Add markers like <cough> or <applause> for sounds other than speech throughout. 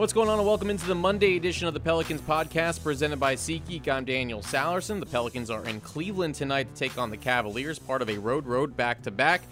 What's going on, and welcome into the Monday edition of the Pelicans podcast presented by SeatGeek. I'm Daniel Sallerson. The Pelicans are in Cleveland tonight to take on the Cavaliers, part of a road road back to back.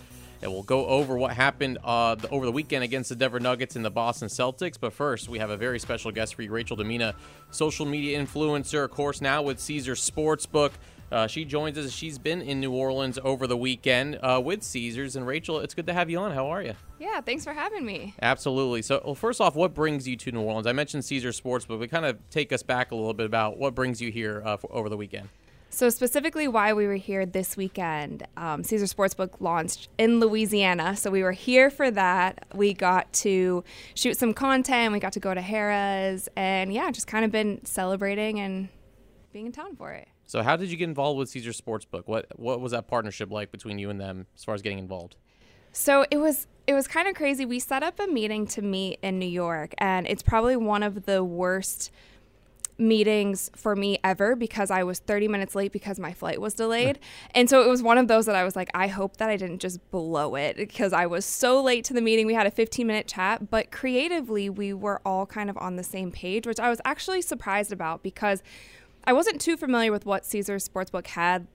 And we'll go over what happened uh, the, over the weekend against the Denver Nuggets and the Boston Celtics. But first, we have a very special guest for you, Rachel Demita, social media influencer, of course, now with Caesar Sportsbook. Uh, she joins us. She's been in New Orleans over the weekend uh, with Caesars. And Rachel, it's good to have you on. How are you? Yeah, thanks for having me. Absolutely. So, well, first off, what brings you to New Orleans? I mentioned Caesars Sports, but we kind of take us back a little bit about what brings you here uh, for, over the weekend. So, specifically, why we were here this weekend, um, Caesar Sportsbook launched in Louisiana. So, we were here for that. We got to shoot some content. We got to go to Harrah's, and yeah, just kind of been celebrating and being in town for it. So, how did you get involved with Caesar Sportsbook? What what was that partnership like between you and them as far as getting involved? So it was it was kind of crazy. We set up a meeting to meet in New York, and it's probably one of the worst meetings for me ever because I was 30 minutes late because my flight was delayed. <laughs> and so it was one of those that I was like, I hope that I didn't just blow it because I was so late to the meeting. We had a 15 minute chat, but creatively, we were all kind of on the same page, which I was actually surprised about because I wasn't too familiar with what Caesars Sportsbook had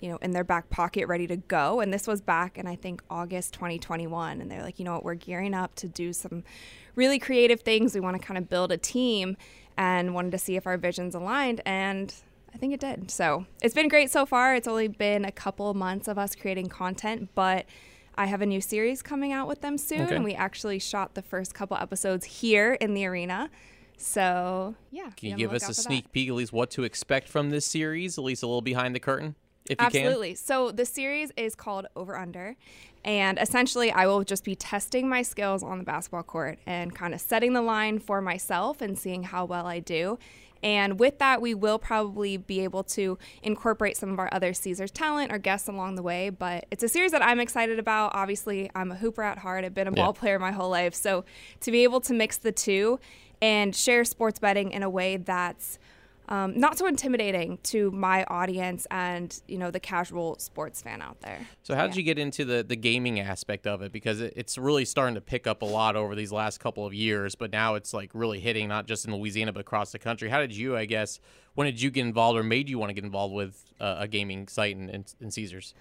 you know, in their back pocket ready to go. And this was back in, I think, August 2021. And they're like, you know what, we're gearing up to do some really creative things. We want to kind of build a team and wanted to see if our visions aligned. And I think it did. So it's been great so far. It's only been a couple months of us creating content, but I have a new series coming out with them soon. Okay. And we actually shot the first couple episodes here in the arena. So, yeah. Can you give us a that. sneak peek, at least what to expect from this series, at least a little behind the curtain, if you Absolutely. So the series is called Over Under. And essentially, I will just be testing my skills on the basketball court and kind of setting the line for myself and seeing how well I do. And with that, we will probably be able to incorporate some of our other Caesars talent or guests along the way. But it's a series that I'm excited about. Obviously, I'm a hooper at heart. I've been a Yeah. ball player my whole life. So to be able to mix the two and share sports betting in a way that's um, not so intimidating to my audience and you know the casual sports fan out there. So how did Yeah. you get into the the gaming aspect of it? Because it, it's really starting to pick up a lot over these last couple of years, but now it's like really hitting not just in Louisiana but across the country. How did you, I guess, when did you get involved or made you want to get involved with uh, a gaming site in, in, in Caesars?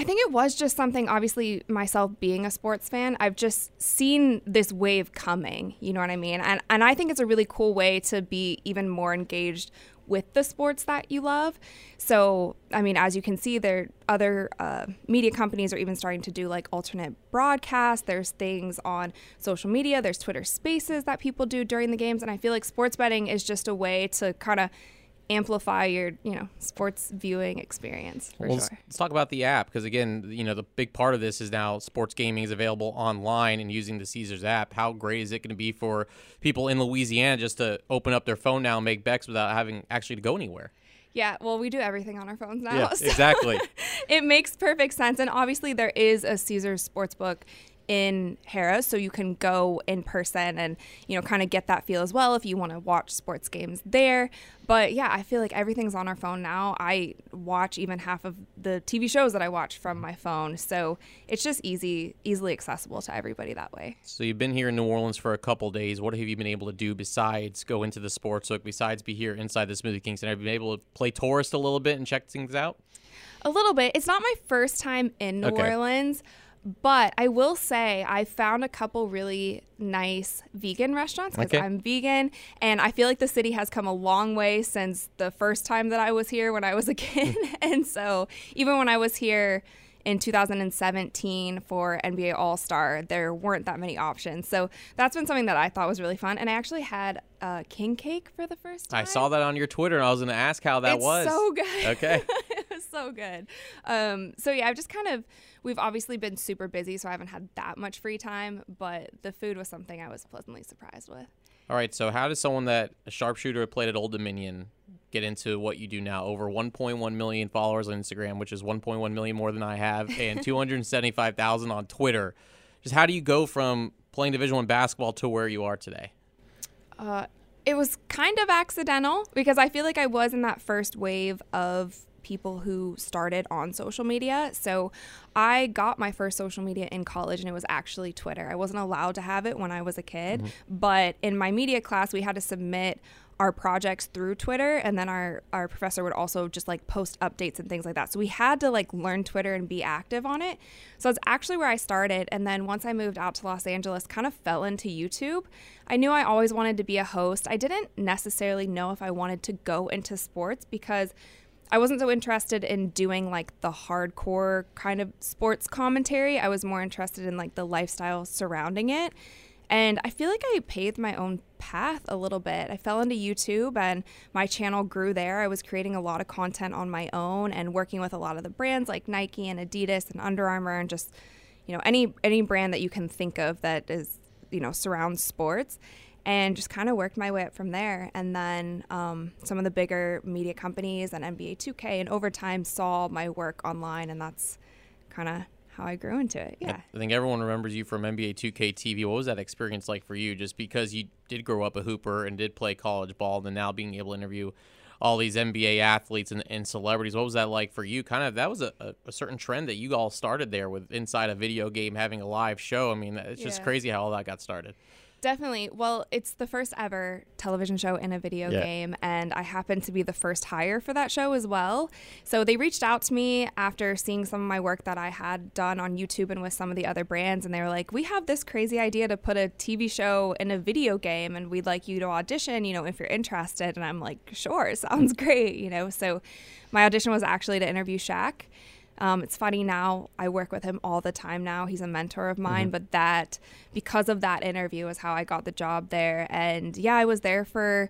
I think it was just something, obviously, myself being a sports fan, I've just seen this wave coming. You know what I mean? And, and I think it's a really cool way to be even more engaged with the sports that you love. So, I mean, as you can see, there other uh, media companies are even starting to do like alternate broadcasts. There's things on social media, there's Twitter spaces that people do during the games. And I feel like sports betting is just a way to kind of amplify your, you know, sports viewing experience for Well, sure. let's, let's talk about the app because again, you know, the big part of this is now sports gaming is available online and using the Caesars app. How great is it going to be for people in Louisiana just to open up their phone now and make bets without having actually to go anywhere? Yeah, well, we do everything on our phones now. Yeah, <laughs> so exactly. <laughs> it makes perfect sense. And obviously, there is a Caesars Sportsbook in Harrah's, so you can go in person and you know kind of get that feel as well if you want to watch sports games there. But yeah, I feel like everything's on our phone now. I watch even half of the TV shows that I watch from my phone, so it's just easy, easily accessible to everybody that way. So you've been here in New Orleans for a couple days. What have you been able to do besides go into the sports book? Besides be here inside the Smoothie King Center, have you been able to play tourist a little bit and check things out? A little bit. It's not my first time in New Okay. Orleans, but I will say I found a couple really nice vegan restaurants because Okay. I'm vegan, and I feel like the city has come a long way since the first time that I was here when I was a <laughs> kid. and so even when I was here in 2017 for NBA All Star, there weren't that many options. So that's been something that I thought was really fun. And I actually had uh, king cake for the first time. I saw that on your Twitter, and I was going to ask how that it's was. so good. <laughs> Okay. it was so good. Um, so yeah, I've just kind of we've obviously been super busy, so I haven't had that much free time. But the food was something I was pleasantly surprised with. All right. So how does someone that a sharpshooter played at Old Dominion get into what you do now? Over 1.1 million followers on Instagram, which is 1.1 million more than I have, and <laughs> 275,000 on Twitter. Just how do you go from playing Division One basketball to where you are today? Uh, it was kind of accidental because I feel like I was in that first wave of people who started on social media. So I got my first social media in college and it was actually Twitter. I wasn't allowed to have it when I was a kid, mm-hmm. but in my media class we had to submit our projects through Twitter and then our our professor would also just like post updates and things like that. So we had to like learn Twitter and be active on it. So that's actually where I started and then once I moved out to Los Angeles kind of fell into YouTube. I knew I always wanted to be a host. I didn't necessarily know if I wanted to go into sports because I wasn't so interested in doing like the hardcore kind of sports commentary. I was more interested in like the lifestyle surrounding it. And I feel like I paved my own path a little bit. I fell into YouTube and my channel grew there. I was creating a lot of content on my own and working with a lot of the brands like Nike and Adidas and Under Armour and just, you know, any any brand that you can think of that is, you know, surrounds sports and just kind of worked my way up from there. And then um, some of the bigger media companies and NBA 2K and over time saw my work online, and that's kind of how I grew into it. Yeah. I think everyone remembers you from NBA 2K TV. What was that experience like for you? Just because you did grow up a hooper and did play college ball, and then now being able to interview all these NBA athletes and, and celebrities. What was that like for you? Kind of that was a, a, certain trend that you all started there with inside a video game having a live show. I mean, it's just Yeah. crazy how all that got started. Definitely. Well, it's the first ever television show in a video Yeah. game, and I happened to be the first hire for that show as well. So they reached out to me after seeing some of my work that I had done on YouTube and with some of the other brands, and they were like, "We have this crazy idea to put a TV show in a video game, and we'd like you to audition. You know, if you're interested." And I'm like, "Sure, <laughs> sounds great." You know, so my audition was actually to interview Shaq. Um, it's funny now, I work with him all the time now. He's a mentor of mine, but that, because of that interview, is how I got the job there. And yeah, I was there for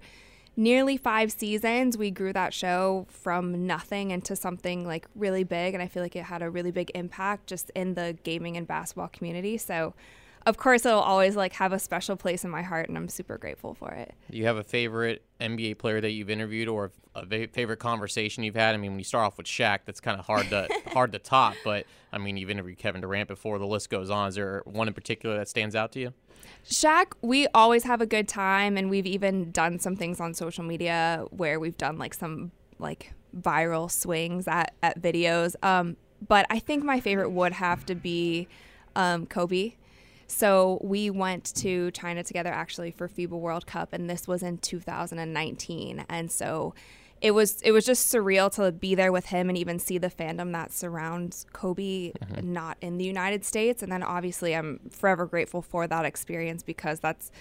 nearly five seasons. We grew that show from nothing into something like really big. And I feel like it had a really big impact just in the gaming and basketball community. So, of course, it'll always like have a special place in my heart, and I'm super grateful for it. Do you have a favorite NBA player that you've interviewed, or a favorite conversation you've had? I mean, when you start off with Shaq, that's kind of hard to <laughs> hard to top. But I mean, you've interviewed Kevin Durant before. The list goes on. Is there one in particular that stands out to you? Shaq, we always have a good time, and we've even done some things on social media where we've done like some like viral swings at, at videos. Um, but I think my favorite would have to be um, Kobe. So we went to China together actually for FIBA World Cup, and this was in 2019. And so it was it was just surreal to be there with him and even see the fandom that surrounds Kobe mm-hmm. not in the United States. And then obviously I'm forever grateful for that experience because that's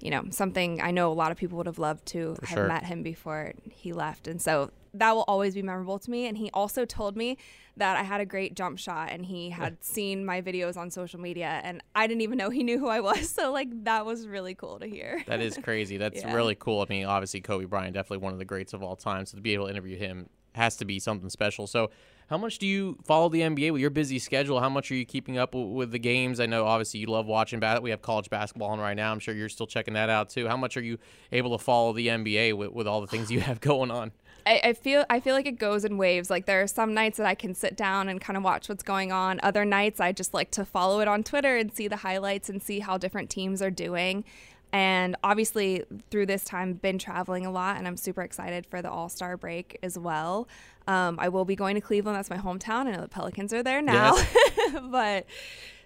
you know something I know a lot of people would have loved to have sure. met him before he left. And so that will always be memorable to me. And he also told me that I had a great jump shot and he had <laughs> seen my videos on social media and I didn't even know he knew who I was. <laughs> So like that was really cool to hear. That is crazy. <laughs> That's Yeah. really cool. I mean, obviously Kobe Bryant, definitely one of the greats of all time. So to be able to interview him has to be something special. So, how much do you follow the NBA with your busy schedule? How much are you keeping up w- with the games? I know obviously you love watching bas- We have college basketball on right now. I'm sure you're still checking that out too. How much are you able to follow the NBA with, with all the things you have going on? I, I feel I feel like it goes in waves. Like there are some nights that I can sit down and kind of watch what's going on. Other nights I just like to follow it on Twitter and see the highlights and see how different teams are doing. And obviously, through this time, been traveling a lot, and I'm super excited for the All Star break as well. Um, I will be going to Cleveland. That's my hometown. I know the Pelicans are there now, yes. <laughs> but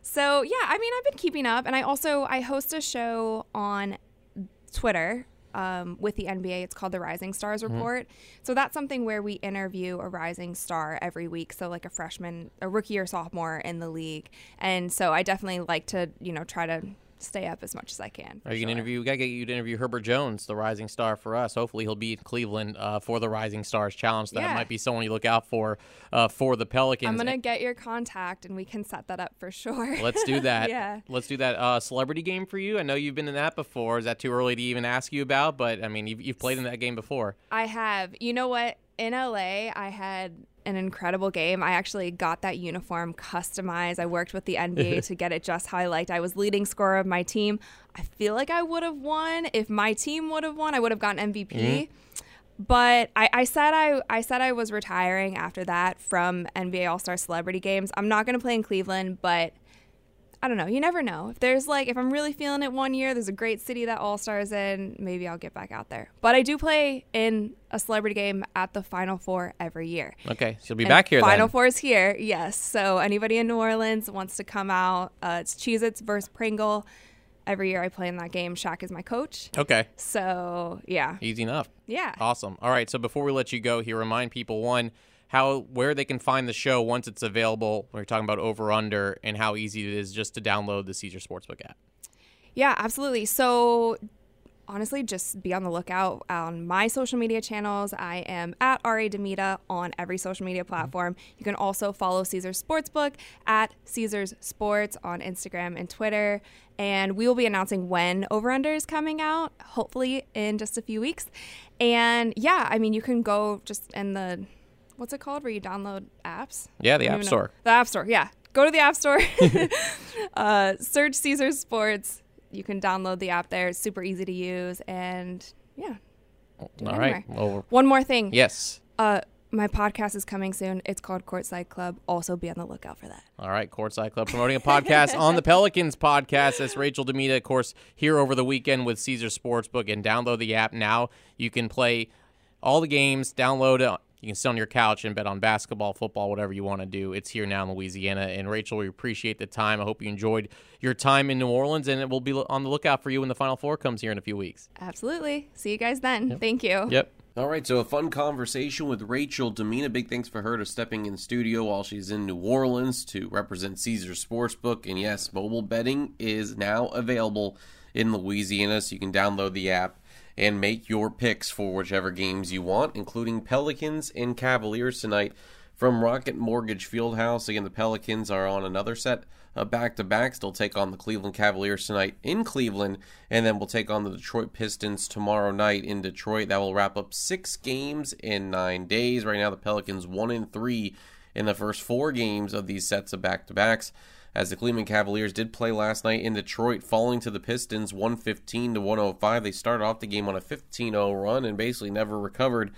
so yeah. I mean, I've been keeping up, and I also I host a show on Twitter um, with the NBA. It's called the Rising Stars mm-hmm. Report. Mm-hmm. So that's something where we interview a rising star every week. So like a freshman, a rookie or sophomore in the league. And so I definitely like to, you know, try to stay up as much as I can. Are you sure. gonna interview? We gotta get you to interview Herbert Jones, the rising star for us. Hopefully, he'll be in Cleveland uh, for the Rising Stars Challenge. That yeah. might be someone you look out for uh, for the Pelicans. I'm gonna get your contact, and we can set that up for sure. <laughs> Let's do that. <laughs> yeah, let's do that. Uh, celebrity game for you. I know you've been in that before. Is that too early to even ask you about? But I mean, you've, you've played in that game before. I have. You know what? In LA, I had an incredible game. I actually got that uniform customized. I worked with the NBA <laughs> to get it just how I liked. I was leading scorer of my team. I feel like I would have won if my team would have won. I would have gotten MVP. Mm-hmm. But I, I said I I said I was retiring after that from NBA All Star Celebrity Games. I'm not going to play in Cleveland, but I don't know. You never know. If there's like, if I'm really feeling it one year, there's a great city that All Stars in, maybe I'll get back out there. But I do play in a celebrity game at the Final Four every year. Okay, she'll be and back here. Final then. Four is here, yes. So anybody in New Orleans wants to come out, uh, it's Cheez Its versus Pringle. Every year I play in that game. Shaq is my coach. Okay. So yeah. Easy enough. Yeah. Awesome. All right. So before we let you go here, remind people one how where they can find the show once it's available. We're talking about over under and how easy it is just to download the Caesar Sportsbook app. Yeah, absolutely. So honestly, just be on the lookout on my social media channels. I am at RA Demita on every social media mm-hmm. platform. You can also follow Caesars Sportsbook at Caesars Sports on Instagram and Twitter. And we will be announcing when Over Under is coming out, hopefully in just a few weeks. And yeah, I mean, you can go just in the what's it called where you download apps? Yeah, the App Store. Know. The App Store. Yeah, go to the App Store. <laughs> <laughs> uh, search Caesar Sports. You can download the app there. It's super easy to use, and yeah. All right. Well, One more thing. Yes. Uh, my podcast is coming soon. It's called Courtside Club. Also, be on the lookout for that. All right, Courtside Club promoting a podcast on the <laughs> Pelicans podcast. That's Rachel Demita, of course, here over the weekend with Caesar Sportsbook. And download the app now. You can play all the games, download you can sit on your couch and bet on basketball, football, whatever you want to do. It's here now in Louisiana. And Rachel, we appreciate the time. I hope you enjoyed your time in New Orleans, and it will be on the lookout for you when the Final Four comes here in a few weeks. Absolutely. See you guys then. Yep. Thank you. Yep. All right, so a fun conversation with Rachel Demita. Big thanks for her to stepping in studio while she's in New Orleans to represent Caesar Sportsbook. And yes, mobile betting is now available in Louisiana, so you can download the app and make your picks for whichever games you want, including Pelicans and Cavaliers tonight from Rocket Mortgage Fieldhouse. Again, the Pelicans are on another set of back to backs. They'll take on the Cleveland Cavaliers tonight in Cleveland, and then we'll take on the Detroit Pistons tomorrow night in Detroit. That will wrap up six games in nine days. Right now, the Pelicans one in three in the first four games of these sets of back to backs as the Cleveland Cavaliers did play last night in Detroit, falling to the Pistons 115 to 105. They started off the game on a 15 0 run and basically never recovered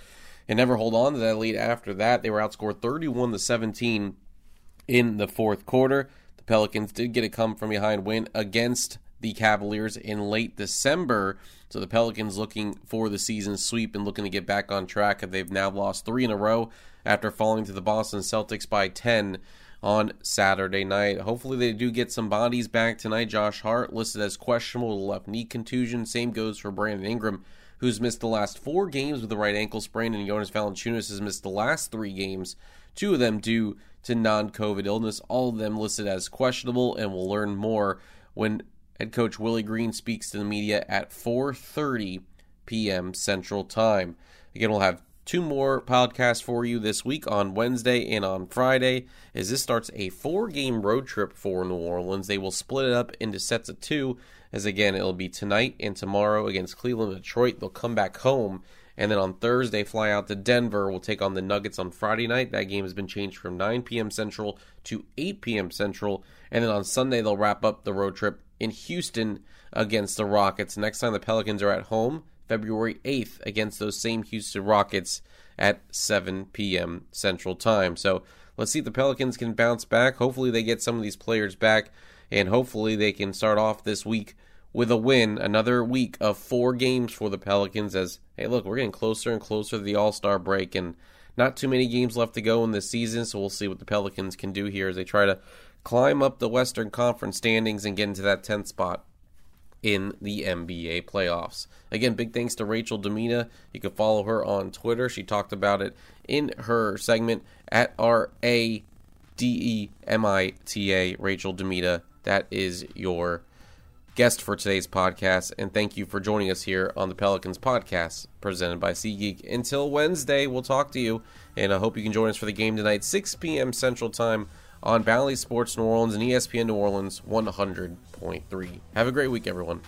and never hold on to that lead after that. They were outscored 31 to 17 in the fourth quarter. The Pelicans did get a come from behind win against the Cavaliers in late December. So the Pelicans looking for the season sweep and looking to get back on track. They've now lost three in a row after falling to the Boston Celtics by 10 on Saturday night. Hopefully, they do get some bodies back tonight. Josh Hart listed as questionable with a left knee contusion. Same goes for Brandon Ingram, who's missed the last four games with a right ankle sprain, and Jonas Valanciunas has missed the last three games, two of them due to non-COVID illness. All of them listed as questionable, and we'll learn more when head coach Willie Green speaks to the media at 4:30 p.m. Central Time. Again, we'll have two more podcasts for you this week on Wednesday and on Friday as this starts a four game road trip for New Orleans. They will split it up into sets of two, as again, it'll be tonight and tomorrow against Cleveland Detroit. They'll come back home. And then on Thursday, fly out to Denver. We'll take on the Nuggets on Friday night. That game has been changed from 9 p.m. Central to 8 p.m. Central. And then on Sunday, they'll wrap up the road trip in Houston against the Rockets. Next time the Pelicans are at home, February 8th against those same Houston Rockets at 7 p.m. Central Time. So let's see if the Pelicans can bounce back. Hopefully, they get some of these players back, and hopefully, they can start off this week with a win. Another week of four games for the Pelicans. As hey, look, we're getting closer and closer to the All Star break, and not too many games left to go in this season. So we'll see what the Pelicans can do here as they try to climb up the Western Conference standings and get into that 10th spot in the NBA playoffs. Again, big thanks to Rachel Demita. You can follow her on Twitter. She talked about it in her segment at R A D E M I T A, Rachel Demita. That is your guest for today's podcast. And thank you for joining us here on the Pelicans podcast presented by SeatGeek. Until Wednesday, we'll talk to you. And I hope you can join us for the game tonight, 6 p.m. Central Time on Bally Sports New Orleans and ESPN New Orleans 100.3. Have a great week, everyone.